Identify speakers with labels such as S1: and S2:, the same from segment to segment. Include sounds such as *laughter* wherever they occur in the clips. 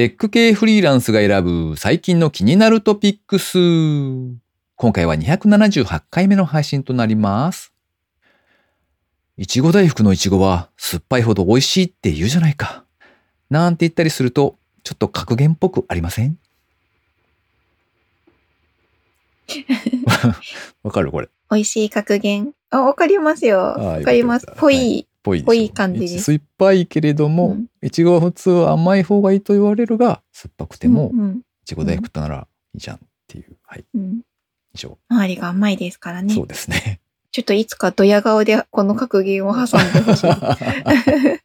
S1: テック系フリーランスが選ぶ最近の気になるトピックス。今回は278回目の配信となります。いちご大福のいちごは酸っぱいほど美味しいって言うじゃないか。なんて言ったりすると、ちょっと格言っぽくありません？*laughs* わかるこれ。
S2: 美味しい格言。あ、わかりますよ。わかります。ぽい。
S1: ぽい
S2: ぽい感じ
S1: 酸っぱいけれども、
S2: うん
S1: いちごは普通は甘い方がいいと言われるが、酸っぱくても、いちご大福ったならいいじゃんっていう。はい。
S2: うん。
S1: 以上。
S2: 周りが甘いですからね
S1: そう。ですね。
S2: ちょっといつかドヤ顔でこの格言を挟んでほしい。*laughs*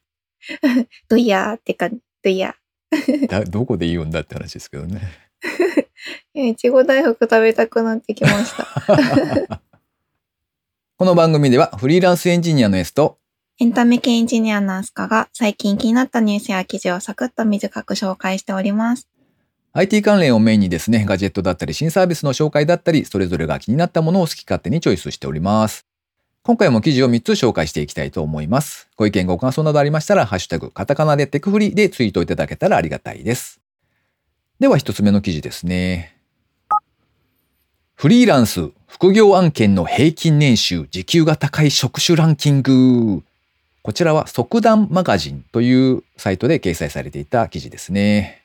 S2: ドヤーってか、ドヤ *laughs*
S1: だどこで言うんだって話ですけどね。*laughs*
S2: ー。いちご大福食べたくなってきました。
S1: この番組ではフリーランスエンジニアの S と
S2: エンタメ系エンジニアのアスカが最近気になったニュースや記事をサクッと短く紹介しております。
S1: IT 関連をメインにですね、ガジェットだったり新サービスの紹介だったり、それぞれが気になったものを好き勝手にチョイスしております。今回も記事を3つ紹介していきたいと思います。ご意見ご感想などありましたら、ハッシュタグ、カタカナでテクフリでツイートいただけたらありがたいです。では1つ目の記事ですね。フリーランス、副業案件の平均年収、時給が高い職種ランキング。こちらは即断マガジンというサイトで掲載されていた記事ですね。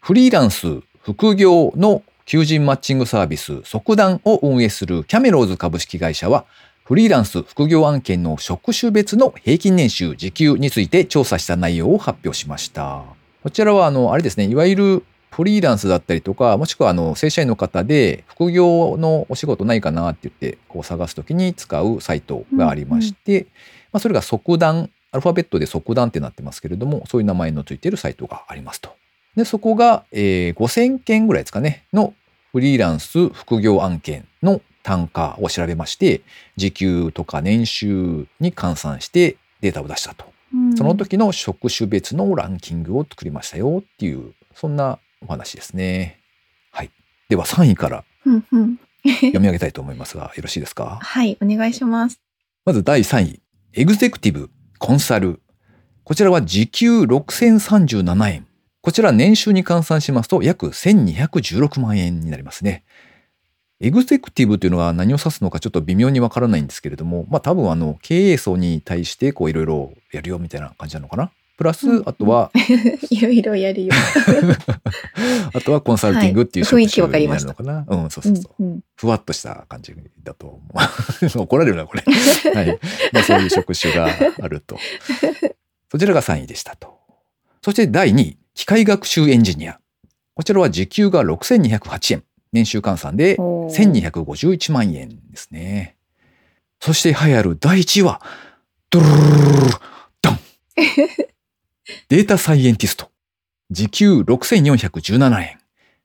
S1: フリーランス、副業の求人マッチングサービス、即断を運営するキャメローズ株式会社は、フリーランス、副業案件の職種別の平均年収、時給について調査した内容を発表しました。こちらは、あの、あれですね、いわゆるフリーランスだったりとか、もしくはあの正社員の方で副業のお仕事ないかなって言ってこう探すときに使うサイトがありまして、まあ、それが即断、アルファベットで即断ってなってますけれども、そういう名前のついているサイトがありますと。で、そこが、えー5000件ぐらいですかね、のフリーランス副業案件の単価を調べまして、時給とか年収に換算してデータを出したと。その時の職種別のランキングを作りましたよっていう、そんなお話ですね。はい。では3位から。読み上げたいと思いますが、よろしいですか？
S2: はい、お願いします。
S1: まず第3位。エグゼクティブ、コンサル。こちらは時給6037円。こちら年収に換算しますと約1216万円になりますね。エグゼクティブというのは何を指すのかちょっと微妙にわからないんですけれども、まあ多分あの経営層に対してこういろいろやるよみたいな感じなのかな。プラス
S2: うん、
S1: あとは、*laughs*
S2: いろいろやるよ。*laughs*
S1: あとはコンサルティングっていう
S2: はい雰囲気
S1: 職種になるのかな。うん、そうそうそう。
S2: うんうん
S1: ふわっとした感じだと思う。*laughs* 怒られるな、これ。はい。まあ、そういう職種があると。そちらが3位でしたと。そして第2位、機械学習エンジニア。こちらは時給が6208円。年収換算で
S2: おー
S1: 1251万円ですね。そして栄えある第1位は、ドゥルルルルルルドンデータサイエンティスト。時給6417円。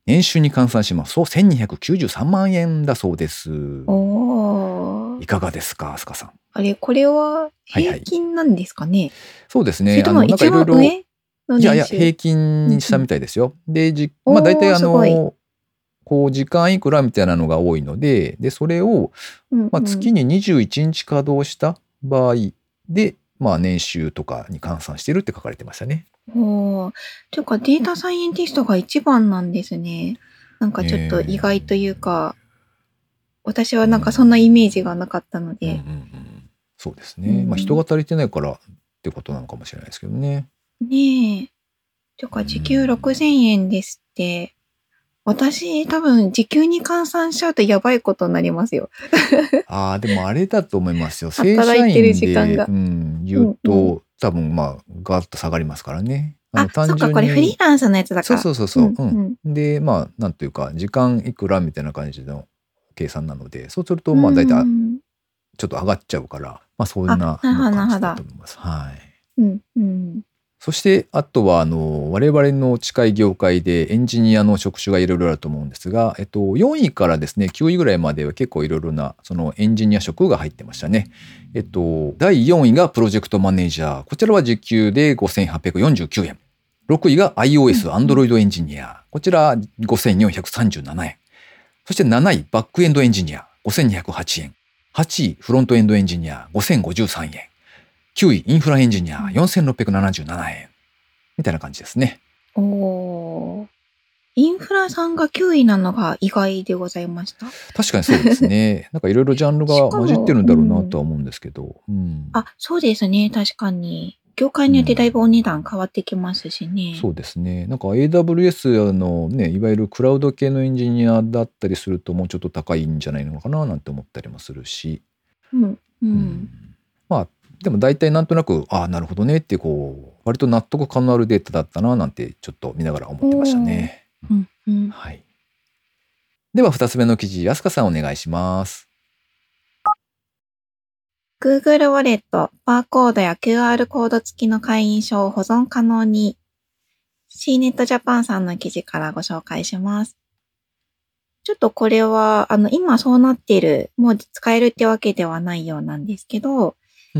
S1: 年収に換算しますと1293万円だそうです。いかがですか、スカさん？
S2: あれ、これは
S1: はいはい
S2: 平均なんですかね、
S1: そうですね。
S2: それとも一番
S1: ろ
S2: 上の
S1: いやいや、平均にしたみたいですよ。で、じ
S2: おー
S1: まあ大体あの、こう時間いくらみたいなのが多いので、で、それを、
S2: うんうん
S1: まあ、月に21日稼働した場合で、まあ年収とかに換算してるって書かれてましたね。
S2: おーというか、データサイエンティストが一番なんですね。なんかちょっと意外というか、私はなんかそんなイメージがなかったの
S1: うんうん
S2: で。
S1: うん、そうですね。
S2: うん
S1: まあ人が足りてないからってことなのかもしれないですけどね。
S2: ねえ。というか、時給6000円ですって、私多分時給に換算しちゃうとやばいことになりますよ。*laughs*
S1: ああ、でもあれだと思いますよ。正社
S2: 働いてる
S1: 員で、
S2: 時間が
S1: うん、言うと、
S2: うん
S1: 多分まあ、ガーッと下がりますからね。
S2: あ、そっか、これフリーランスのやつだか
S1: そう
S2: ら。
S1: そうそうそう。
S2: う
S1: うんんで、まあ、なんというか、時間いくらみたいな感じの計算なので、そうすると、まあ、大体
S2: うん
S1: ちょっと上がっちゃうから、まあ、そんな感じだと思います。はい。
S2: うん、うん。
S1: そして、あとは、あの、我々の近い業界でエンジニアの職種がいろいろあると思うんですが、えっと、4位からですね、9位ぐらいまでは結構いろいろな、そのエンジニア職が入ってましたね。えっと、第4位がプロジェクトマネージャー。こちらは時給で5849円。6位が iOS、
S2: うん
S1: Android エンジニア。こちら5437円。そして7位、バックエンドエンジニア。5208円。8位、フロントエンドエンジニア。5053円。9位、インフラエンジニア。4677円。みたいな感じですね。
S2: おーインフラさんが9位なのが意外でございました？
S1: 確かにそうですね。*laughs* なんかいろいろジャンルが混じってるんだろうなとは思うんですけど。うん。
S2: あ、そうですね。確かに。業界によってだいぶお値段変わってきますしね。
S1: そうですね。なんか AWS のね、いわゆるクラウド系のエンジニアだったりするともうちょっと高いんじゃないのかななんて思ったりもするし。
S2: うん。う。
S1: うんまあ、でも大体なんとなく、ああ、なるほどねってこう、割と納得感のあるデータだったななんてちょっと見ながら思ってましたね。
S2: うん。うん。
S1: はい。では二つ目の記事、安香さんお願いします。
S2: Google ウォレット、バーコードや QR コード付きの会員証を保存可能に。CNET Japan さんの記事からご紹介します。ちょっとこれは、あの、今そうなっている、もう使えるってわけではないようなんですけど、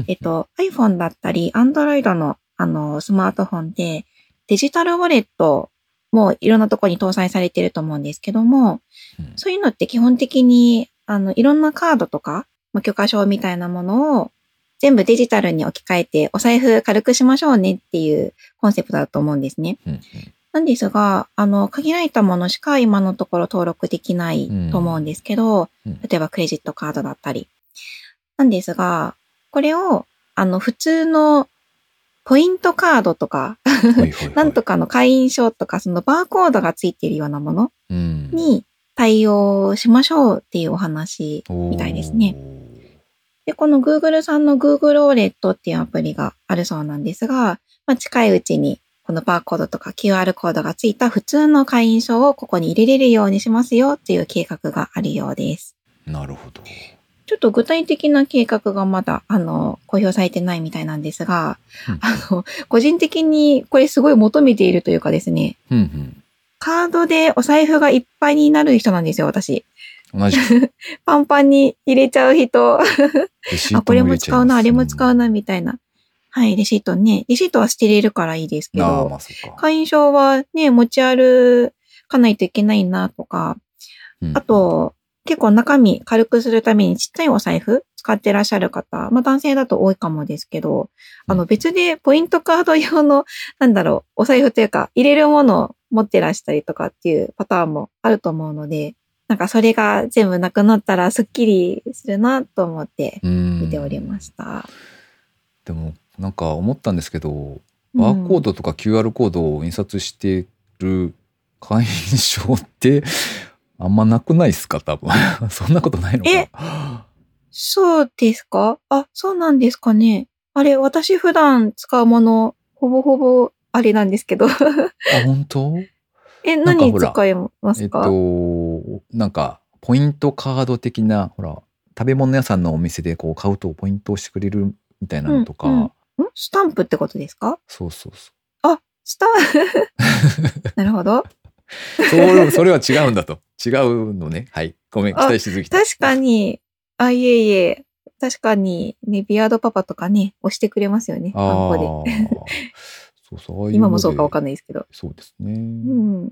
S2: えっと、iPhone だったり、Android の、あの、スマートフォンで、デジタルウォレットもいろんなところに搭載されていると思うんですけども、
S1: うん。
S2: そういうのって基本的に、あの、いろんなカードとか、まあ、許可証みたいなものを全部デジタルに置き換えて、お財布軽くしましょうねっていうコンセプトだと思うんですね。
S1: うんうん。
S2: なんですが、あの、限られたものしか今のところ登録できないと思うんですけど、
S1: うん。
S2: 例えばクレジットカードだったり。なんですが、これを、あの、普通のポイントカードとか、なんとかの会員証とか、そのバーコードがついているようなもの
S1: うん
S2: に対応しましょうっていうお話みたいですね。で、この Google さんの Google ウォレットっていうアプリがあるそうなんですが、まあ、近いうちにこのバーコードとか QR コードがついた普通の会員証をここに入れれるようにしますよっていう計画があるようです。
S1: なるほど。
S2: ちょっと具体的な計画がまだ、あの、公表されてないみたいなんですが、
S1: うん
S2: あの、個人的にこれすごい求めているというかですね、
S1: うんうん。
S2: カードでお財布がいっぱいになる人なんですよ、私。
S1: 同じく。*laughs*
S2: パンパンに入れちゃう人。*laughs* あ、これも使うな、あれも使うな、みたいな。はい、レシートね。レシートは捨てれるからいいですけど、
S1: まあ。
S2: 会員証はね、持ち歩かないといけないな、とか。
S1: うん
S2: あ、と、結構中身軽くするためにちっちゃいお財布使ってらっしゃる方、まあ男性だと多いかもですけど、あの別でポイントカード用の、*laughs* なんだろう、お財布というか、入れるものを持ってらしたりとかっていうパターンもあると思うので、なんかそれが全部なくなったらスッキリするなと思って
S1: うん
S2: 見ておりました。
S1: でもなんか思ったんですけど、バーコードとか QR コードを印刷してる会員証ってあんまなくないですか多分。*laughs* そんなことないのか
S2: えそうですか？あ、そうなんですかね。あれ、私普段使うもの、ほぼほぼあれなんですけど。
S1: あ、本当？*laughs*
S2: え、何使いま
S1: えっ
S2: すか、
S1: と、なんか、ポイントカード的な、ほら、食べ物屋さんのお店でこう買うとポイントをしてくれるみたいなのとか、
S2: うんうん。ん？スタンプってことですか？
S1: そうそうそ
S2: あ、スタン *laughs* なるほど。
S1: う。そう、それは違うんだと。違うのね。はい。ごめん、期
S2: あ
S1: 待しすぎた。
S2: 確かに、あ、いえいえ、確かに、ね、ビアードパパとかね、押してくれますよね。
S1: あ。そうそう。
S2: 今もそうかわかんないですけど。
S1: そうですね。
S2: うん。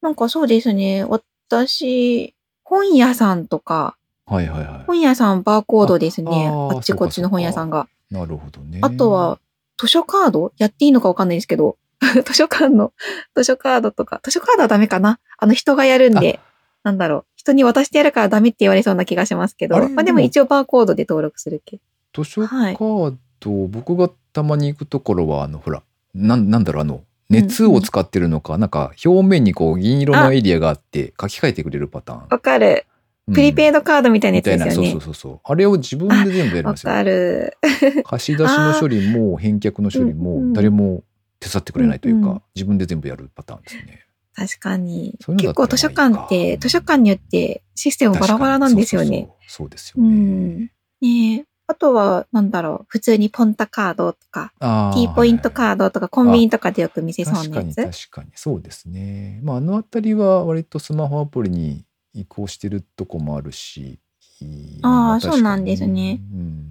S2: なんかそうですね。私、本屋さんとか、
S1: はいはいは
S2: 本屋さんバーコードですね。
S1: あ
S2: っちこっちの本屋さんが。
S1: い。なるほどね。
S2: あとは、図書カード？やっていいのかわかんないですけど、*laughs* 図書館の、図書カードとか、図書カードはダメかな？あの人がやるんで、なんだろう。人に渡してやるからダメって言われそうな気がしますけど、
S1: あれ
S2: まあでも一応バーコードで登録するけ。
S1: 図書カード、僕がたまに行くところは、あの、ほら、なんなんだろう、あの、熱を使ってるのか、なんか表面にこう銀色のエリアがあって書き換えてくれるパターン。
S2: わかる。プリペイドカードみたいなやつ
S1: みたいな、そう
S2: ですよね。
S1: そうそうそう。あれを自分で全部やり
S2: わ
S1: ますよ。
S2: かる。*laughs*
S1: 貸し出しの処理も返却の処理
S2: うんう
S1: も
S2: ん
S1: 誰も手伝ってくれないというか、
S2: うんうん
S1: 自分で全部やるパターンですね。
S2: 確かに。結構図書館って、
S1: か
S2: 図書館によってシステムバラバラなんですよね。
S1: 確かにそうですよ
S2: う
S1: ね。
S2: ん。ねえあとは、なんだろう、普通にポンタカードとか、T ポイントカードとか、コンビニとかでよく見せそう
S1: 確かに
S2: なやつ。
S1: 確かにそうですね。まああのあたりは割とスマホアプリに移行してるとこもあるし。
S2: あー
S1: ま確かに
S2: そうなんですね。
S1: うん。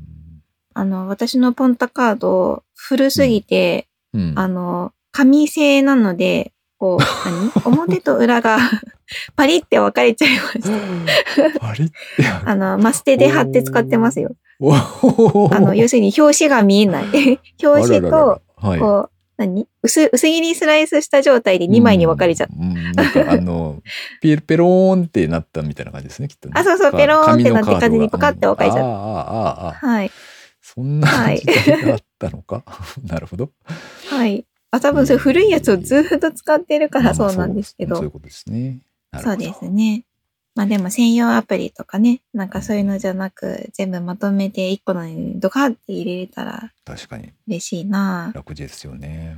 S2: あの、私のポンタカード、古すぎて、
S1: うん、
S2: あの、紙製なので、こう、何？*laughs* 表と裏が *laughs* パリって分かれちゃいました。
S1: パリって
S2: あの、マステで貼って使ってますよ。
S1: お
S2: あの、要するに表紙が見えない。*laughs* 表紙と、
S1: はい、
S2: こう、何？薄、薄切りスライスした状態で2枚に分かれちゃった。
S1: うん。うんなんかあの、ピエペローンってなったみたいな感じですね、きっとね。
S2: あそうそう
S1: か
S2: ペローンってなって風にパカって分かれちゃった
S1: うんああ、ああ、ああ。
S2: はい。
S1: そんな時代があったのか？*laughs* なるほど。
S2: はい。あ、多分それ古いやつをずーっと使ってるからそうなんですけど。
S1: まあそういうことですね。
S2: そうですね。まあでも専用アプリとかね、なんかそういうのじゃなく、全部まとめて一個のにドカって入れれたら
S1: 確かに
S2: 嬉しいな
S1: 楽ですよね。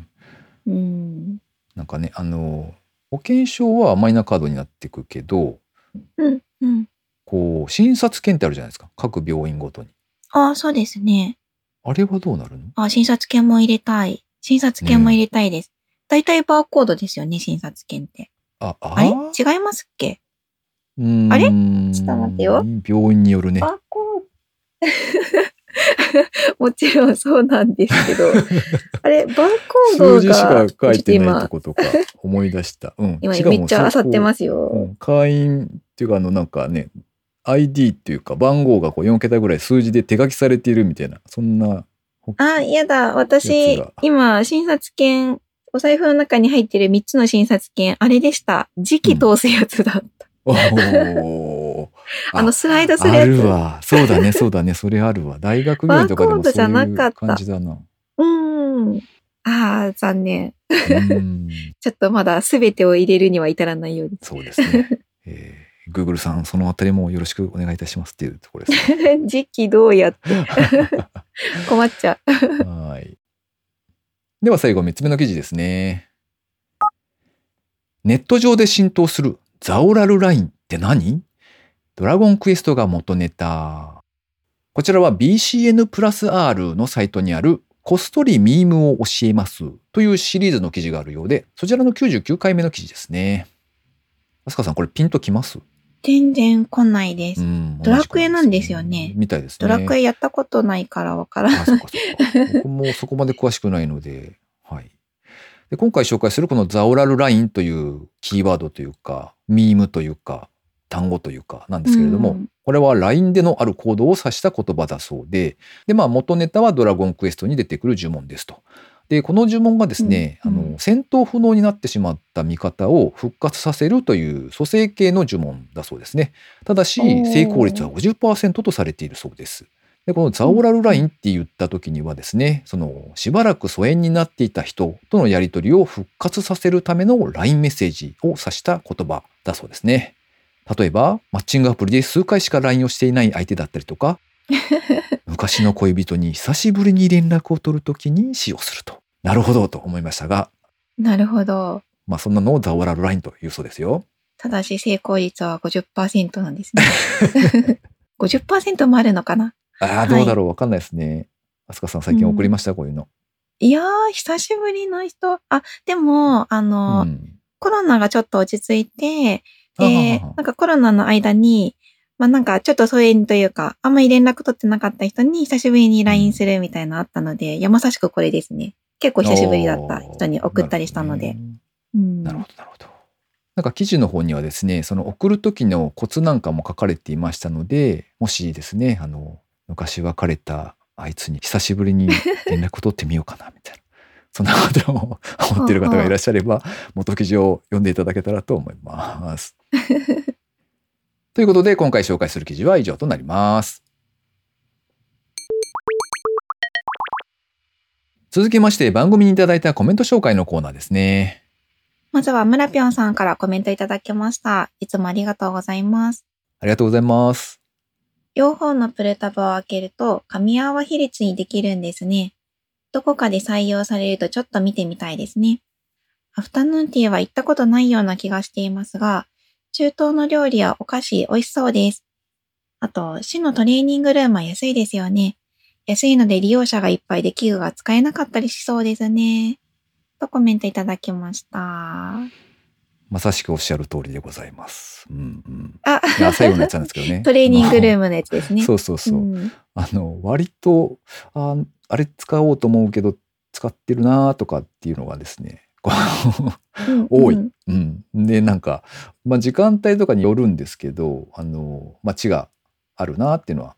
S2: うん。
S1: なんかね、あの、保険証はマイナカードになっていくけど、
S2: うん、うん。
S1: こう、診察券ってあるじゃないですか。各病院ごとに。
S2: ああ、そうですね。
S1: あれはどうなるの？
S2: あ診察券も入れたい。診察券も入れたいです。だいたいバーコードですよね、診察券って。
S1: あ、あ
S2: あれ？違いますっけ？あれ？ちょっと待ってよ
S1: 病院によるね
S2: バ。ーコード。*laughs* もちろんそうなんですけど、*laughs* あれ、バーコードが、
S1: 数字しか書いてないと
S2: 今、
S1: ことか *laughs* 思い出した。うん。
S2: 今めっちゃ漁ってますすよ。
S1: うん会員っていうか、あの、なんかね、ID っていうか番号がこう4桁ぐらい数字で手書きされているみたいな、そんな。
S2: あ、やだ。
S1: や
S2: 私今、診察券、お財布の中に入ってる3つの診察券、あれでした。時期通すやつだった。*laughs*
S1: おー *laughs*
S2: あの、スライドするや
S1: あ
S2: つ。
S1: るわ。そうだね、そうだね。それあるわ。大学病院とかでもそう
S2: ない
S1: う感じだな。
S2: うーん。ああ、残念。
S1: うん。*laughs*
S2: ちょっとまだ全てを入れるには至らないようです。
S1: そうですね。えー Google さん、そのあたりもよろしくお願いいたしますっていうところですね。*laughs*
S2: 時期どうやって *laughs* 困っちゃう。
S1: はい。では最後、3つ目の記事ですね。ネット上で浸透するザオラルラインって何？ドラゴンクエストが元ネタ。こちらは BCN プラス R のサイトにあるこっそりミームを教えますというシリーズの記事があるようで、そちらの99回目の記事ですね。あすかさん、これピンときます？
S2: 全然来ないです。
S1: うん
S2: ドラクエなんですよね
S1: みたいですね。
S2: ドラクエやったことないからわから
S1: あ、
S2: ん。
S1: そっかそっか。僕もそこまで詳しくないので、はい。で今回紹介するこのザオラルラインというキーワードというか、ミームというか、単語というかなんですけれども、
S2: うん
S1: これは LINE でのある行動を指した言葉だそうで、で、まあ元ネタはドラゴンクエストに出てくる呪文ですと。で、この呪文がですね、
S2: うんうん
S1: あの、戦闘不能になってしまった味方を復活させるという蘇生系の呪文だそうですね。ただし成功率は50%とされているそうです。で、このザオラルラインって言った時にはですね、その、しばらく疎遠になっていた人とのやり取りを復活させるための LINE メッセージを指した言葉だそうですね。例えば、マッチングアプリで数回しか LINE をしていない相手だったりとか、*laughs* 昔の恋人に久しぶりに連絡を取るときに使用すると。なるほどと思いましたが、
S2: なるほど。
S1: まあそんなのをザオラルラインというそうですよ。
S2: ただし成功率は50%なんですね。*laughs* 50%もあるのかな？
S1: ああ、どうだろうわかんないですね。あすかさん最近送りました、こういうの。
S2: いやー、久しぶりの人。あ、でも、あの、
S1: うん。
S2: コロナがちょっと落ち着いて、で、
S1: は
S2: なんかコロナの間に、まあなんかちょっと疎遠というか、あんまり連絡取ってなかった人に久しぶりに LINE するみたいなのあったので、いやまさしくこれですね。結構久しぶりだった人に送ったりしたので。うん
S1: なるほど、なるほど。なんか記事の方にはですね、その送る時のコツなんかも書かれていましたので、もしですね、あの、昔別れたあいつに久しぶりに連絡を取ってみようかな、みたいな。*laughs* そんなことを思っている方がいらっしゃれば、*laughs* 元記事を読んでいただけたらと思います。*laughs* ということで、今回紹介する記事は以上となります。続きまして、番組にいただいたコメント紹介のコーナーですね。
S2: まずは村ぴょんさんからコメントいただきました。いつもありがとうございます。
S1: ありがとうございます。
S2: 両方のプルタブを開けると噛み合わ比率にできるんですね。どこかで採用されるとちょっと見てみたいですね。アフタヌーンティーは行ったことないような気がしていますが、中東の料理やお菓子美味しそうです。あと、市のトレーニングルームは安いですよね。安いので利用者がいっぱいで器具が使えなかったりしそうですね。とコメントいただきました。
S1: まさしくおっしゃる通りでございます。うんうん。
S2: あ、
S1: 最後のやつなんですけどね。*laughs*
S2: トレーニングルー
S1: ム。
S2: ムのやつですね。
S1: そうそうそう。
S2: ん
S1: あの、割と、ああれ使おうと思うけど、使ってるなとかっていうのがですね、多い
S2: うん
S1: うん。で、なんか、まあ、時間帯とかによるんですけど、あの、まあ、違があるなっていうのは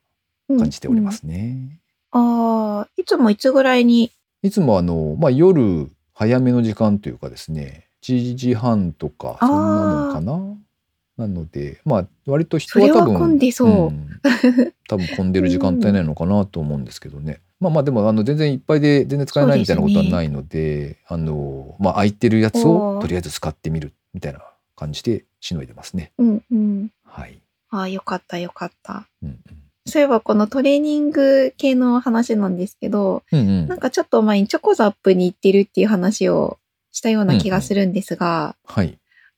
S1: 感じておりま。すね。
S2: うんうんああ、いつもいつぐらいに、
S1: いつもあの、まあ、夜8早めの時間というかですね1時半とかそんなもんかな。なのでまあ割と人は多分
S2: 混んでそう。ん。
S1: 多分混んでる時間帯なのかなと思うんですけどね、まあまあでもあの全然いっぱいで全然使えないみたいなことはないのであのまあ空いてるやつをとりあえず使ってみるみたいな感じでしのいでますね。
S2: うんうん。
S1: はい、
S2: ああ、よかったよかった。
S1: うん
S2: そういえばこのトレーニング系の話なんですけど、
S1: うん、うん。うん
S2: なんかちょっと前にチョコザップに行ってるっていう話をしたような気がするんですが、
S1: はい、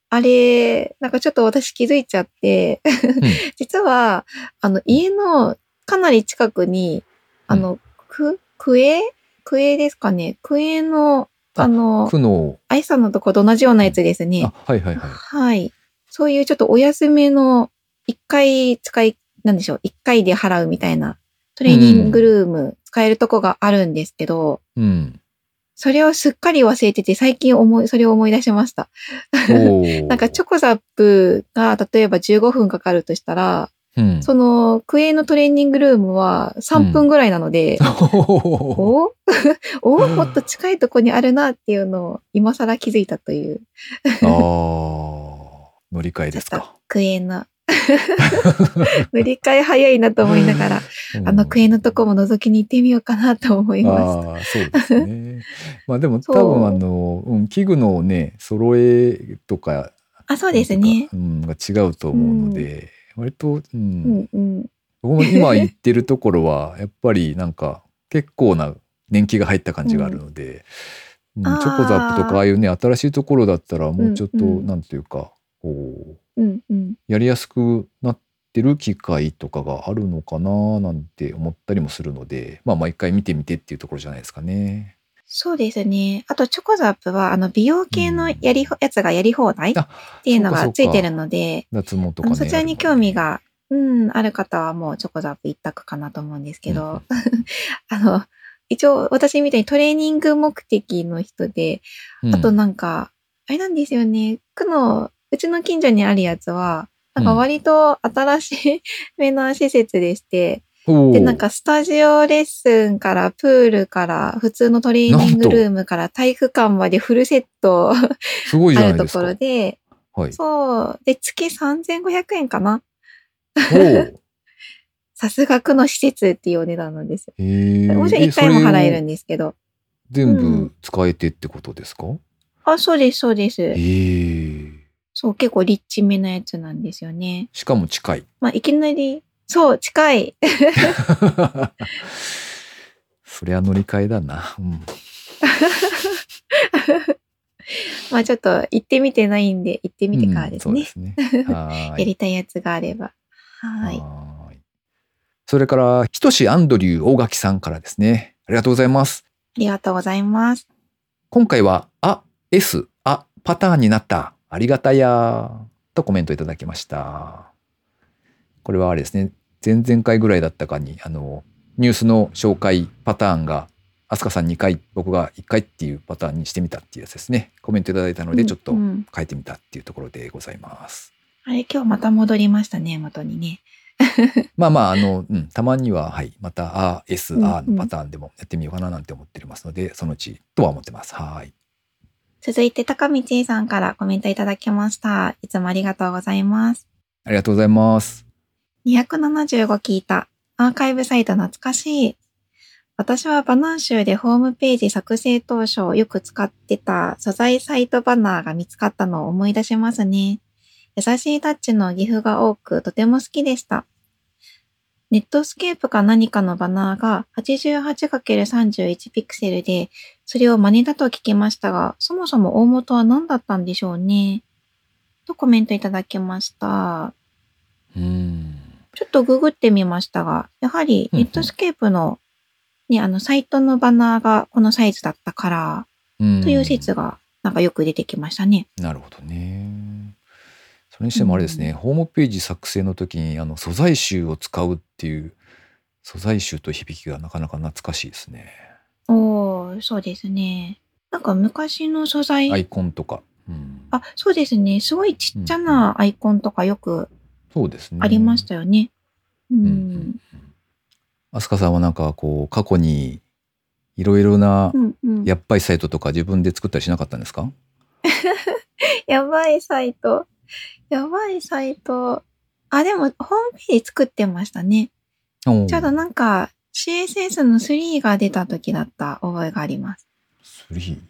S2: あれ、なんかちょっと私気づいちゃって、*laughs* 実は、あの、家のかなり近くに、あの、く、クエクエですかね？クエの、
S1: あ
S2: あの、
S1: 苦悩
S2: アイさんのとこと同じようなやつですね。
S1: あ。はいはいはい。
S2: はい。そういうちょっとお安めの、一回使い、なんでしょう、一回で払うみたいなトレーニングルーム使えるとこがあるんですけど、
S1: うん。
S2: それをすっかり忘れてて、最近思い、それを思い出しました。*laughs* なんかチョコザップが例えば15分かかるとしたら、
S1: うん。
S2: そのクエのトレーニングルームは3分ぐらいなので、*laughs* お？*laughs* お？もっと近いとこにあるなっていうのを今更気づいたという、
S1: あー。乗り換えですか。
S2: クエの。乗り換え早いなと思いながら、あのクエのとこも覗きに行ってみようかなと思いました。
S1: ああそうですね。まあでも多分あの、うん、器具のね揃えとか
S2: あ、そうですね。
S1: うん、が違うと思うので、割と、うん
S2: うんうん。
S1: 僕も今言ってるところはやっぱりなんか結構な年季が入った感じがあるので、うんチョコザップとかああいうね新しいところだったらもうちょっと、
S2: うんうん
S1: なんていうかこう
S2: うんうん。
S1: やりやすくなってる機械とかがあるのかななんて思ったりもするのでまあ毎回見てみてっていうところじゃないですかね。
S2: そうですね。あと、チョコザップは、あの、美容系のやりほ、やつがやり放題っ
S1: あ
S2: ていうのがついてるので、
S1: 脱毛とかね
S2: そちらに興味が、うん、ある方はもうチョコザップ一択かなと思うんですけど、*laughs* あの、一応私みたいにトレーニング目的の人で、
S1: うん
S2: あとなんか、あれなんですよね、区の、うちの近所にあるやつは、なんか割と新しい *laughs* めな施設でして、で、なんかスタジオレッスンからプールから普通のトレーニングルームから体育館までフルセット *laughs*
S1: すごいじゃ
S2: あ
S1: ないですか。
S2: るところで、
S1: はい。
S2: そう。で、月3500円かな？*laughs* さすが区の施設っていうお値段なんですもちろん1回も払えるん
S1: で。
S2: ですけど。
S1: 全部
S2: うん
S1: 使えてってことですか、
S2: あ、そうです、そうです。
S1: へえ。
S2: そう、結構リッチめなやつなんですよね。
S1: しかも近い。
S2: まあ、いきなり、そう、近い。*laughs*
S1: そりゃ乗り換えだな。うん、*laughs*
S2: まあ、ちょっと行ってみてないんで、行ってみてからですね。
S1: うんそうですね。*laughs*
S2: やりたいやつがあれば。は
S1: いそれから、ひとしアンドリュー大垣さんからですね。ありがとうございます。
S2: ありがとうございます。
S1: 今回は、あ、S、あ、パターンになった。ありがたや。とコメントいただきました。これはあれですね。前々回ぐらいだったかに、あの、ニュースの紹介パターンが、アスカさん2回、僕が1回っていうパターンにしてみたっていうやつですね。コメントいただいたので、ちょっと
S2: うんうん
S1: 変えてみたっていうところでございます。
S2: あれ、今日また戻りましたね、元にね。*laughs*
S1: まあまあ、あの、うん、たまには、はい、また、あ、S、
S2: うんうん
S1: あのパターンでもやってみようかななんて思っておりますので、そのうちとは思ってます。はい。
S2: 続いて、高道恵さんからコメントいただきました。いつもありがとうございます。
S1: ありがとうございます。
S2: 275聞いた。アーカイブサイト懐かしい。私はバナン集でホームページ作成当初よく使ってた素材サイトバナーが見つかったのを思い出しますね。優しいタッチの GIFが多くとても好きでした。ネットスケープか何かのバナーが 88×31 ピクセルで、それを真似だと聞きましたが、そもそも大元は何だったんでしょうね。とコメントいただきました。
S1: うん。
S2: ちょっとググってみましたが、やはりネットスケープの、ね、あの、サイトのバナーがこのサイズだったから、
S1: うん
S2: という説が、なんかよく出てきましたね。
S1: なるほどね。それにしてもあれですね、
S2: うん
S1: ホームページ作成の時にあの素材集を使うっていう素材集と響きがなかなか懐かしいですね。
S2: おー、そうですね。なんか昔の素材、
S1: アイコンとか。うん、
S2: あ、そうですね。すごいちっちゃなアイコンとかよく
S1: そうですね。
S2: ありましたよね。うん。
S1: うん飛鳥さんはなんかこう過去にいろいろな。やっぱりサイトとか自分で作ったりしなかったんですか？*laughs*
S2: やばいサイト。やばいサイト。あ、でも、ホームページ作ってましたね。ちょうどなんか、CSS の3が出た時だった覚えがあります。
S1: 3 *laughs* うん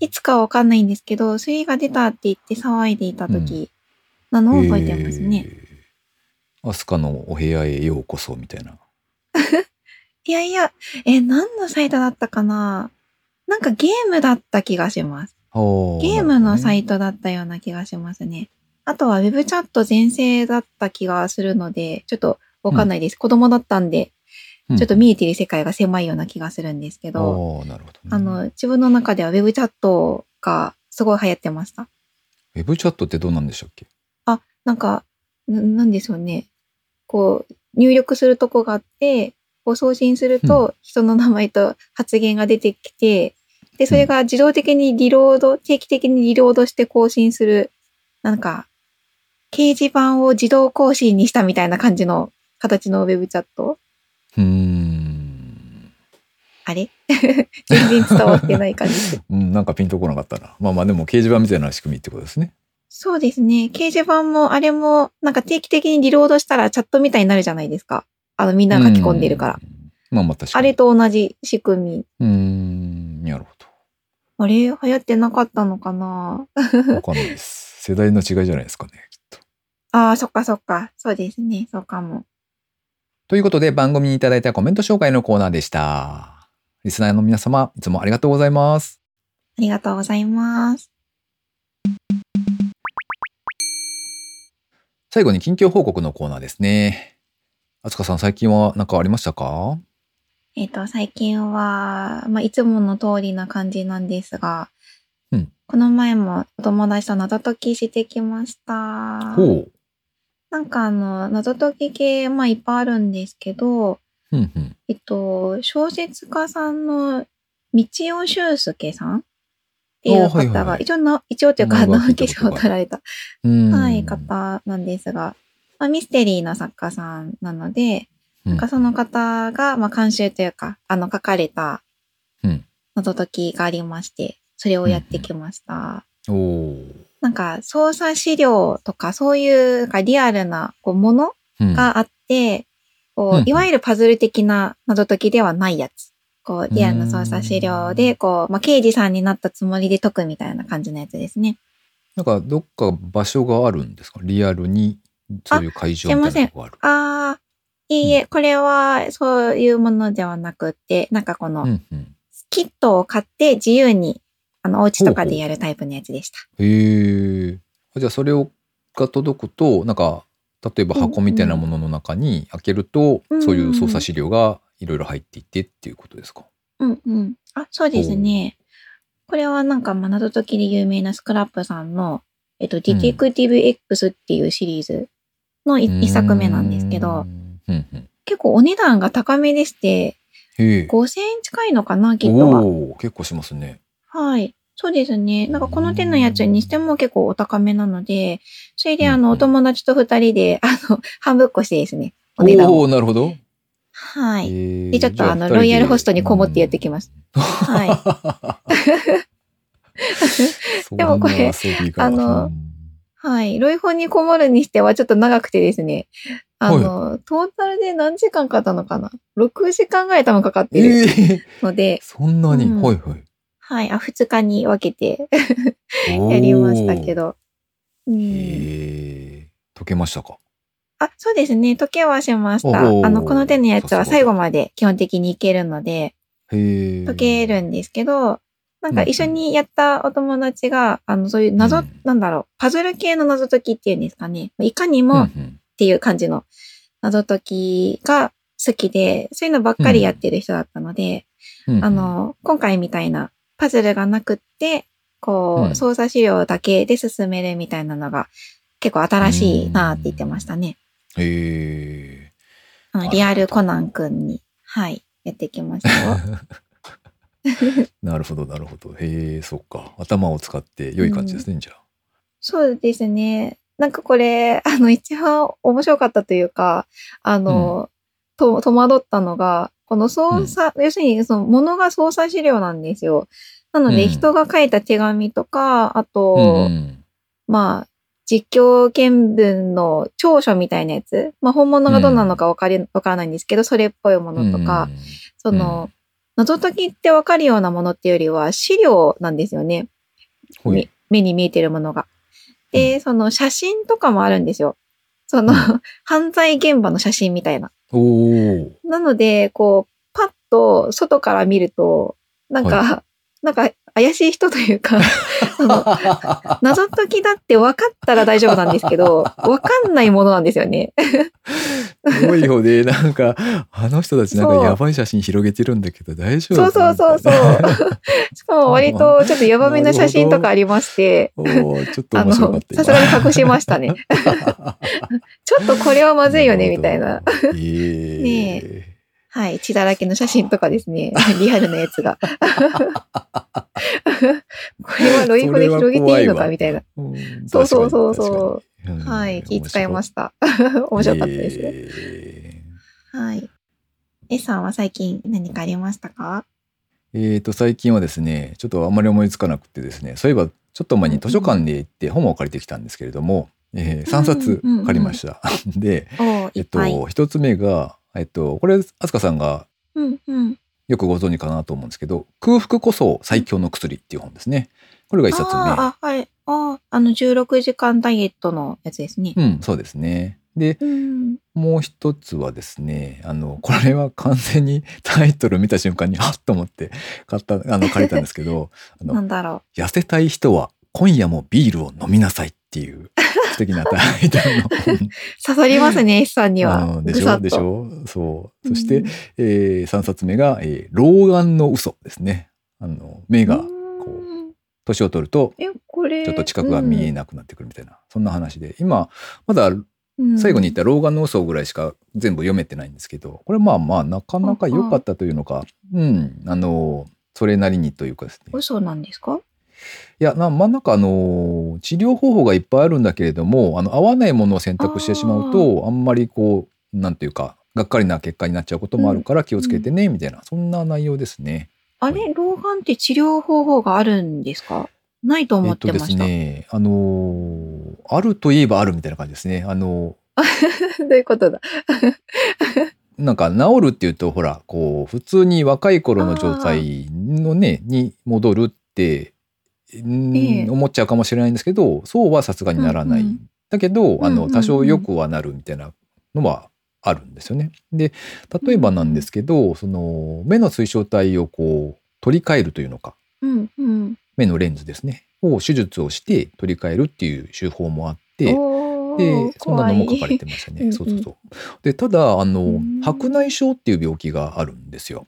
S2: いつかわかんないんですけど、3が出たって言って騒いでいた時なのを覚えてますね。
S1: えーアスカのお部屋へようこそみたいな。*laughs*
S2: いやいや、え、何のサイトだったかな？なんかゲームだった気がします。ゲームのサイ
S1: ト。
S2: トだったような気がしますね。あとは Web チャット全盛だった気がするので、ちょっとわかんないです。子供だったんで、ちょっと見えてる世界が狭いような気がするんですけど、
S1: ああ、なるほど、ね。
S2: あの、自分の中では Web チャットがすごい流行ってました。
S1: ウェブチャットってどうなんでしたっけ？
S2: なんか、ななんでしょうね。こう、入力するとこがあって、こう送信すると人の名前と発言が出てきて、で、それが自動的にリロード、定期的にリロードして更新する、なんか、掲示板を自動更新にしたみたいな感じの形のウェブチャット
S1: うーん。
S2: あれ？全然伝わってない感じで。*laughs*
S1: うん、なんかピンとこなかったな。まあまあでも掲示板みたいな仕組みってことですね。
S2: そうですね。掲示板も、あれも、なんか定期的にリロードしたらチャットみたいになるじゃないですか。あの、みんな書き込んでるから。
S1: うん。まあまあ確かに。
S2: あれと同じ仕組み。
S1: うーん、なるほ
S2: あれ流行ってなかったのかな
S1: ど。わかんないです。世代の違いじゃないですかね、きっと。
S2: ああ、そっかそっか。そうですね。そうかも。
S1: ということで番組にいただいたコメント紹介のコーナーでした。リスナーの皆様、いつもありがとうございます。
S2: ありがとうございます。
S1: 最後に近況報告のコーナーですね。あつかさん、最近は何かありましたか？
S2: えっ、と、最近は、まあ、いつもの通りな感じなんですが、
S1: うん
S2: この前もお友達と謎解きしてきました。
S1: ほう。
S2: なんかあの、謎解き系、まあ、いっぱいあるんですけど。えっと、小説家さんの道尾修介さんっていう方が、
S1: はいはい
S2: 一応な、一応というか、直木賞を取られた、はい、方なんですが、まあ、ミステリーな作家さんなので、
S1: うん。
S2: なんかその方が、まあ、監修というか、あの、書かれた
S1: うん。
S2: 謎解きがありまして、それをやってきました。
S1: おー
S2: なんか、操作資料とか、そういう、なんかリアルな、こう、もの
S1: うん
S2: があって、こ
S1: うん
S2: う、いわゆるパズル的な謎解きではないやつ。こう、リアルな操作資料で、こう、まあ、刑事さんになったつもりで解くみたいな感じのやつですね。
S1: なんかどっか場所があるんですか？リアルにそういう会場みたいなとこがある。
S2: あー、いいえ、これはそういうものではなくって、なんかこの、
S1: うんうん。
S2: キットを買って自由に、あの、お家とかでやるタイプのやつでした。
S1: へえ。じゃあそれをが届くと、なんか、例えば箱みたいなものの中に開けると、
S2: うんうん
S1: そういう操作資料がいろいろ入っていってっていうことですか？
S2: うんうん。あ、そうですね。これはなんか、まあ謎解きで有名なスクラップさんの、えっと、ディテクティブ X っていうシリーズのい一作目なんですけど、
S1: うんうん。
S2: 結構お値段が高めでして、
S1: へえ。
S2: 5000円近いのかな、キットが。
S1: おお結構しますね。
S2: はい。そうですね。なんかこの手のやつにしても結構お高めなので、それであの、お友達と二人で、*laughs* あの、半ぶっこしてですね、お値段を。
S1: おおなるほど。
S2: はい。
S1: い
S2: で、ちょっとあの、ロイヤルホストにこもってやってきます。はい。
S1: そ *laughs*
S2: でもこれあの
S1: うん
S2: はい。ロイホンにこもるにしてはちょっと長くてですね。あの、トータルで何時間かかったのかな ?6 時間ぐらい多分かかってる
S1: ええ
S2: ので、
S1: そんなに、
S2: うん
S1: はいはい。
S2: はい。あ、2日に分けて *laughs* やりましたけど。うん、
S1: へえ解けましたか？
S2: あ、そうですね。解けはしました。あの、この手のやつは最後まで基本的にいけるので、
S1: へえ
S2: 解けるんですけど、なんか一緒にやったお友達が、あの、そういう謎、
S1: うん。
S2: なんだろう、パズル系の謎解きっていうんですかね。いかに
S1: うん
S2: もっ
S1: うん。
S2: ていう感じの謎解きが好きで、そういうのばっかりやってる人だったので、
S1: うん。
S2: あの、今回みたいなパズルがなくって、こう、
S1: うん。
S2: 操作資料だけで進めるみたいなのが結構新しいなって言ってましたね。
S1: へえ。
S2: リアルコナン君に、はい、やってきましたよ。*laughs*
S1: なるほどなるほど。へえそっか。頭を使って良い感じですね、じゃあ。
S2: そうですね。なんかこれ、あの、一番面白かったというか、あの、と、戸惑ったのが、この操作、要するにその物が操作資料なんですよ。なので、
S1: うん
S2: 人が書いた手紙とか、あと、
S1: うんうん
S2: まあ、実況見文の長所みたいなやつ。まあ、本物がどうなのかわかり、わからないんですけど、それっぽいものとか、その、謎解きってわかるようなものっていうよりは資料なんですよね。目に見えてるものが。で、その写真とかもあるんですよ。その、*laughs* 犯罪現場の写真みたいな。
S1: おお。
S2: なので、こう、パッと外から見ると、なんか、なんか怪しい人というか、*laughs* その、謎解きだって分かったら大丈夫なんですけど、分かんないものなんですよね。
S1: すごいよね。*laughs* なんか、あの人たちなんかやばい写真広げてるんだけど大丈夫
S2: そうそうそうそう。*laughs* しかも割とちょっとヤバめな写真とかありまして、
S1: ちょっと
S2: あのさすがに隠しましたね。ちょっとこれはまずいよね、みたいな。。
S1: ええ
S2: ねはい。血だらけの写真とかですね。*laughs* リアルなやつが。*laughs* これはロイフで広げていいのかみたいな。
S1: うん
S2: そうそうそうそう。はい。気使いました。面白 *laughs* かったです。
S1: え
S2: はい。S さんは最近何かありましたか？
S1: ーえーと、最近はですね、ちょっとあんまり思いつかなくてですね、そういえば、ちょっと前に図書館で行って本を借りてきたんですけれども、え3冊借りました。で、えっ。と、一つ目が、えっと、これ、あすかさんが。よくご存知かなと思うんですけど、空腹こそ最強の薬っていう本ですね。これが一冊目。
S2: あはい。あーあの、16時間ダイエットのやつですね。
S1: うん、そうですね。で、
S2: うん。
S1: もう一つはですね、あの、これは完全にタイトル見た瞬間に、あっと思って買った、あの、借りたんですけど、あの、*laughs*
S2: なんだろ
S1: 痩せたい人は今夜もビールを飲みなさいっていう素敵なの。*laughs*
S2: 刺さりますね、S さんには。
S1: うんでしょ？でしょ？そう。そして、
S2: うん
S1: えー、3冊目が、えー老眼の嘘ですね。あの、目が、こう、
S2: うん
S1: 年を取ると。ちょっと近くが見えなくなってくるみたいな、そんな話で。今、まだ
S2: うん
S1: 最後に言った老眼の嘘ぐらいしか全部読めてないんですけど、これまあまあ、なかなか良かったというのか、うん、あの、それなりにというかですね。
S2: 嘘なんですか？
S1: いや、なまあなんかあの、治療方法がいっぱいあるんだけれども、あの、合わないものを選択してしまうと、あんまりこう、なんていうか、がっかりな結果になっちゃうこともあるから気をつけてね、みたいな、そんな内容ですね。
S2: あれ、老眼って治療方法があるんですか？ないと思
S1: えっとで
S2: ってますした。
S1: ね、あのーあるといえばあるみたいな感じですね。あの *laughs*
S2: どういうことだ？*laughs*
S1: なんか治るっていうと、ほら、こう、普通に若い頃の状態のね、に戻るって、うん
S2: ええ
S1: 思っちゃうかもしれないんですけど、そうはさすがにならない。
S2: うんうん
S1: だけど、あの、多少良くはなるみたいなのはあるんですよね。で、例えばなんですけど、その、目の水晶体をこう、取り替えるというのか、
S2: うんうん。
S1: 目のレンズですね、を手術をして取り替えるっていう手法もあって、で、そんなのも書かれてましたね。
S2: うんうん
S1: そうそうそう。で、ただ、あの
S2: ん、
S1: 白内障っていう病気があるんですよ。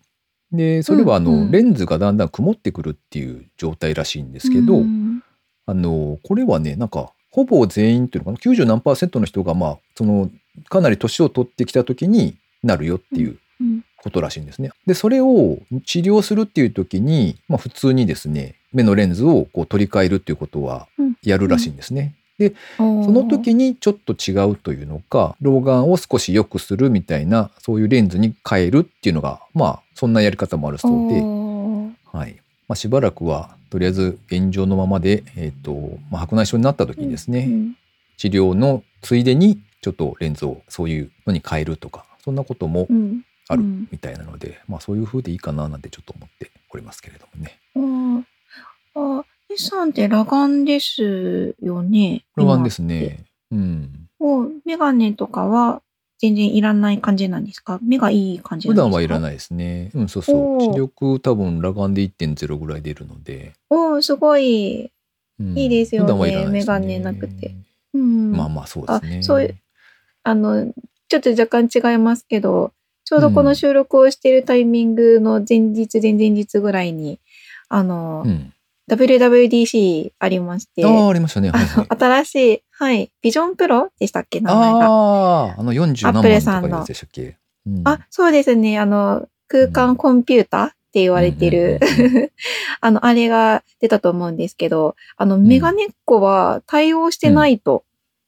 S1: で、それは、あの、
S2: うんうん。
S1: レンズがだんだん曇ってくるっていう状態らしいんですけど、
S2: うん
S1: あの、これはね、なんか、ほぼ全員っていうのかな、90何パーセントの人が、まあ、その、かなり年を取ってきた時になるよっていう
S2: うん
S1: ことらしいんですね。で、それを治療するっていう時に、まあ、普通にですね、目のレンズをこう取り替えるっていうことは
S2: うん。
S1: やるらしいんですね。
S2: そ
S1: その時にちょっと違うというのか、老眼を少し良くするみたいな、そういうレンズに変えるっていうのが、まあ、そんなやり方もあるそうで、はい。まあ、しばらくは、とりあえず現状のままで、えっ、と、まあ、白内障になった時にですね、治療のついでに、ちょっとレンズをそういうのに変えるとか、そんなこともあるみたいなので、まあ、そういう風でいいかななんてちょっと思っておりますけれどもね。
S2: さんって裸眼ですよね？
S1: 老眼ですね。うん。
S2: もう、メガネとかは全然いらない感じなんですか？目がいい感じなんですか？
S1: 普段はいらないですね。うん、そうそう。視力多分裸眼で1.0ぐらい出るので。
S2: おーすごい。
S1: うん
S2: いいですよね
S1: 普段はいらないです
S2: メガネなくて。うん。
S1: まあまあそうですね。
S2: あそういうあの、ちょっと若干違いますけど、ちょうどこの収録をしているタイミングの前日、前々日ぐらいに、あの、
S1: うん。
S2: WWDC ありまして、
S1: ああ、ありましたね。はいはい。
S2: 新しい、はい、ビジョンプロでしたっけ名前が。
S1: ああ、あの40何
S2: アップル
S1: 万と
S2: さんの
S1: かいうやつでしたっけ、うん。
S2: あ、そうですね。あの、空間コンピューターって言われてる、
S1: うんうん *laughs*
S2: あの、あれが出たと思うんですけど、あの、メガネっ子は対応してないと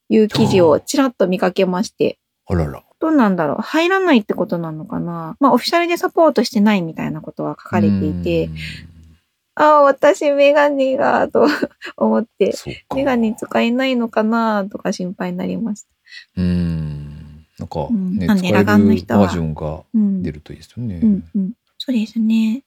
S2: いう記事をちらっと見かけまして、
S1: あらら。
S2: どうなんだろう。入らないってことなのかな。まあ、オフィシャルでサポートしてないみたいなことは書かれていて、ああ、私メガネが、と *laughs* 思って。メガネ使えないのかなとか心配になりました。
S1: うん。なんか
S2: うん
S1: ね、
S2: なん
S1: 使える
S2: 眼の人は
S1: バージョンが
S2: うん。
S1: 出るといいですよね。
S2: うん、うん。そうですね。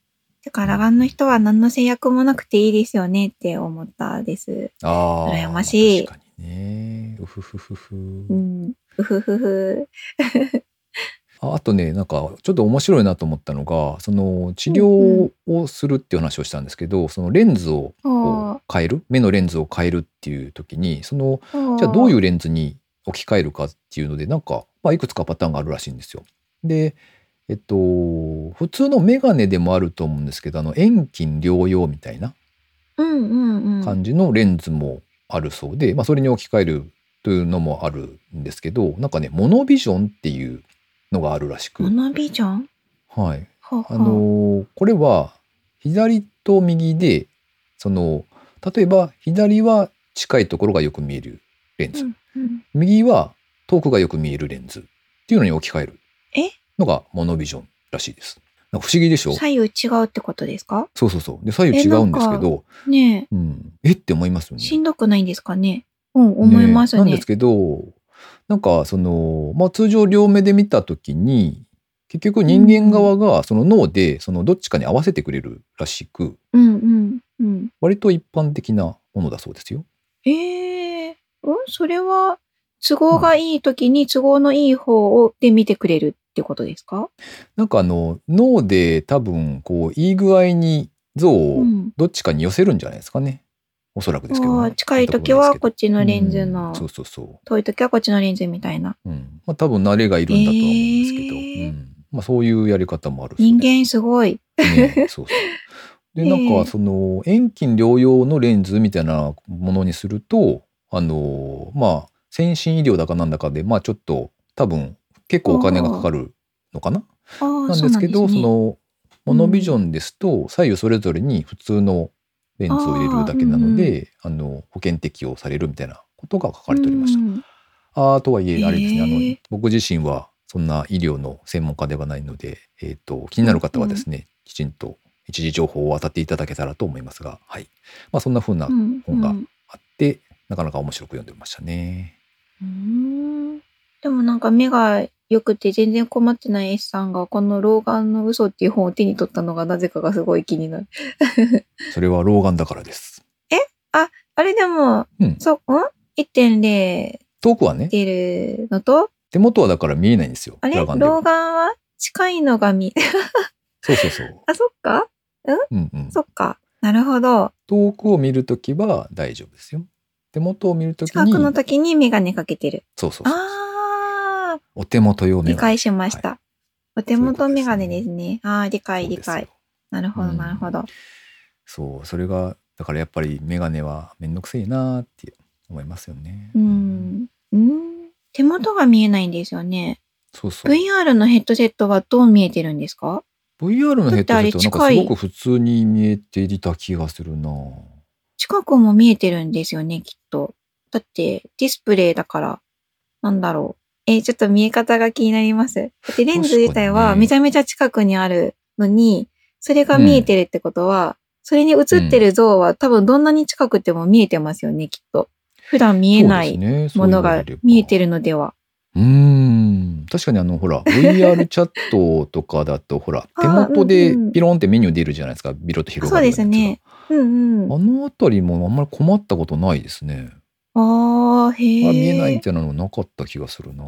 S2: だから、裸眼の人は何の制約もなくていいですよねって思ったです。
S1: ああ。
S2: 羨ましい
S1: 確かにね。うふふふふ。
S2: うん。うふふふ。
S1: ああとねなんかちょっと面白いなと思ったのがその治療をするっていう話をしたんですけど、そのレンズを変える？目のレンズを変えるっていう時にその
S2: ー
S1: じゃあどういうレンズに置き換えるかっていうのでなんか、まあ、いくつかパターンがあるらしいんですよ。でえっと普通のメガネでもあると思うんですけどあの遠近両用みたいな
S2: うんうんうん。
S1: 感じのレンズもあるそうで、まあ、それに置き換えるというのもあるんですけどなんかねモノビジョンっていうのがあるらしく、
S2: モノビジョン
S1: はい、
S2: ほうほう
S1: あのーこれは左と右でその例えば左は近いところがよく見えるレンズ、
S2: うんうん。
S1: 右は遠くがよく見えるレンズ。っていうのに置き換える。
S2: え？
S1: のがモノビジョンらしいです。なんか不思議でしょ？
S2: 左右違うってことですか？
S1: そうそうそう。で左右違うんですけど、
S2: ね。
S1: うん、え？って思いますよ
S2: え、
S1: ね。
S2: しんどくないんですかね？うん、思いますね。
S1: なんですけどなんかその、まあ、通常両目で見た時に結局人間側がその脳でそのどっちかに合わせてくれるらしく
S2: うんうんうん。
S1: 割と一般的なものだそうですよ。
S2: ええうん？それは、都合がいい時に都合のいい方をで見てくれるってことですか？
S1: なんかあの脳で多分こういい具合に像を
S2: うん。
S1: どっちかに寄せるんじゃないですかね。おそらくですけど、ね。
S2: 近い時はこっちのレンズ
S1: う
S2: の
S1: ん、そうそうそ
S2: 遠い時はこっちのレンズみたいな。
S1: う。うん。まあ多分慣れがいるんだとは思うんですけど、
S2: えー
S1: うん。まあそういうやり方もあるそうです。
S2: 人間すごい。
S1: ね、そうそう。で *laughs*
S2: ええ
S1: なんかその遠近両用のレンズみたいなものにするとあのまあ先進医療だかなんだかでまあちょっと多分結構お金がかかるのかななんですけどそ。のモノビジョンですと左右それぞれに普通のレンズを入れるだけなのであ、の保険適用されるみたいなことが書かれておりました。
S2: うん
S1: あーとはいえあれですね、あの僕自身はそんな医療の専門家ではないので、えー、と気になる方はですね、きちんと一時情報を当たっていただけたらと思いますが、はい。まあ、そんな風な
S2: うん
S1: 本が
S2: うん
S1: あって、なかなか面白く読んでましたね。
S2: うーん。でもなんか目が良くて全然困ってない S さんがこの老眼の嘘っていう本を手に取ったのがなぜかがすごい気になる。*laughs*
S1: それは老眼だからです。
S2: あれでも、
S1: うん
S2: そ、ん ?1.0
S1: 遠くはね、
S2: 出るのと、
S1: 手元はだから見えないんですよ。
S2: あれ？老眼は近いのが見、
S1: そうそうそう。*laughs*
S2: あ、そっか？
S1: うん？うん、
S2: そっか。なるほど。
S1: 遠くを見るときは大丈夫ですよ。手元を見るときに、
S2: 近くの時にメガネかけてる。
S1: そうそうそう
S2: あ
S1: お手元用
S2: ー、
S1: メガネ
S2: 理解しました。
S1: は
S2: お手元
S1: そういうことですね
S2: メガネですね。あー、理解理解。なるほど、
S1: うん
S2: なるほど。
S1: そう、それが、だからやっぱりメガネはめんどくせえなーって思いますよね。
S2: うん。うん。手元が見えないんですよね。
S1: そうそう。
S2: VR のヘッドセットはどう見えてるんですか
S1: ？VR のヘッドセットはなんかすごく普通に見えていた気がするな
S2: 近くも見えてるんですよね、きっと。だって、ディスプレイだから、なんだろう。えーちょっと見え方が気になります。だってレンズ自体はめちゃめちゃ近くにあるのに、それが見えてるってことは、それに映ってる像は多分どんなに近くても見えてますよね、きっと。普段見えないものが見えて
S1: る。
S2: るのでは。
S1: うーん。確かにあの、ほら、VR チャットとかだと、ほら、*laughs*
S2: あ
S1: 手元でピロンってメニュー出るじゃないですか。ビロッと広
S2: そう
S1: がるやつが
S2: ですね。うんうん。
S1: あのあたりもあんまり困ったことないですね。
S2: ああ。
S1: あ見えないみたいなのなかった気がするな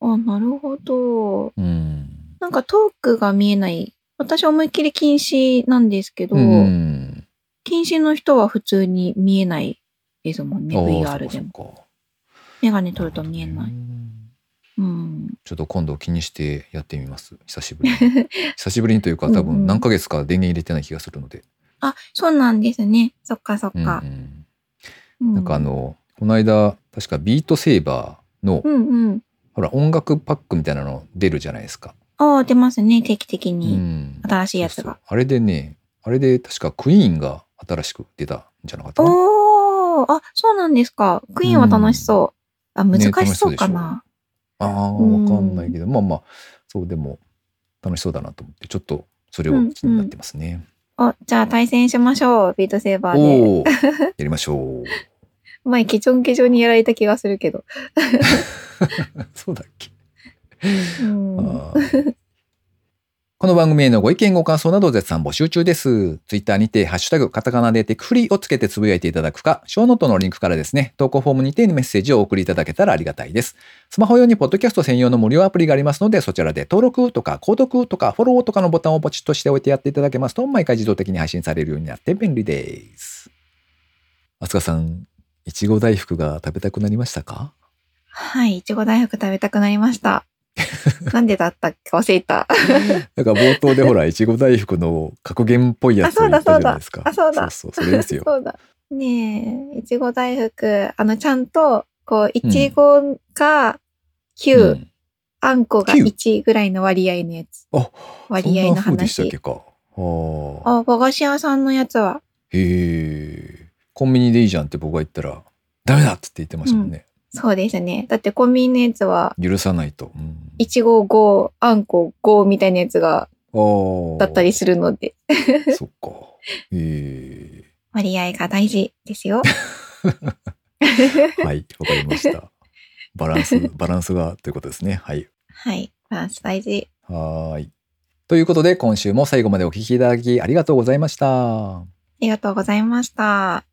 S2: あ、なるほど。
S1: うん。
S2: なんか遠くが見えない。私思いっきり近視なんですけど、
S1: うん。
S2: 近視の人は普通に見えないですもんね、
S1: ああ
S2: VR でも。
S1: そうかそうか
S2: メガネ取ると見えない。
S1: うん
S2: うん。
S1: ちょっと今度気にしてやってみます。久しぶりに。*laughs* 久しぶりにというか多
S2: うんうん
S1: 分何ヶ月か電源入れてない気がするので。
S2: あ、そうなんですね。そっかそっ
S1: うん
S2: か
S1: う。ん
S2: うん
S1: なんかあ、の、この間、確かビートセーバーの、
S2: うんうん。
S1: ほら、音楽パックみたいなの出るじゃないですか。
S2: ああ、出ますね、定期的
S1: う
S2: に。
S1: ん。
S2: 新しいやつが
S1: そうそうあれでね、あれで確かクイーンが新しく出たんじゃなかったかな。
S2: おー、あ、そうなんですか。クイーンは楽しそう。あ、難しそうか
S1: ね楽しそうでし
S2: な。
S1: ああ、
S2: うん
S1: わかんないけど、まあまあ、そう、でも、楽しそうだなと思って、ちょっと、それを気になってますね。
S2: お、じゃあ対戦しましょう。ビートセーバーで。
S1: やりましょう。
S2: 前、ケチョンケチョンにやられた気がするけど。
S1: そうだっけ。この番組へのご意見ご感想など絶賛募集中です。ツイッターにて、ハッシュタグ、カタカナでテクフリーをつけてつぶやいていただくか、ショーノートのリンクからですね、投稿フォームにてメッセージをお送りいただけたらありがたいです。スマホ用にポッドキャスト専用の無料アプリがありますので、そちらで登録とか、購読とか、フォローとかのボタンをポチッとしておいてやっていただけますと、毎回自動的に配信されるようになって便利です。あすかさん、いちご大福が食べたくなりましたか？
S2: はい、いちご大福食べたくなりました。*laughs* なんでだったっけ？忘れた。*laughs*
S1: なんか冒頭でほら、いちご大福の格言っぽいやつを言ったじゃないですか。
S2: あそうだ
S1: そうそう、それですよ。*laughs*
S2: そうだ。ねえ、いちご大福、あの、ちゃんと、こう、いちごが9、
S1: うん
S2: あんこが
S1: 9
S2: 1ぐらいの割合のやつ。
S1: あ、
S2: 割合の
S1: そんな風でしたっ
S2: 話
S1: け。か。はあ。
S2: あ、和菓子屋さんのやつは。
S1: へえ。コンビニでいいじゃんって僕が言ったら、ダメだって言ってましたもんね。
S2: そうですね。だってコンビニのやつは、
S1: 許さないと。うん、
S2: いちご5、あんこ5みたいなやつが、だったりするので、*laughs*
S1: そっか。へ
S2: 割合が大事ですよ。
S1: え。*laughs* はい、わかりました。バランス、バランスがということですね。はい。
S2: はい。バランス大事。
S1: はーい。ということで、今週も最後までお聞きいただきありがとうございました。
S2: ありがとうございました。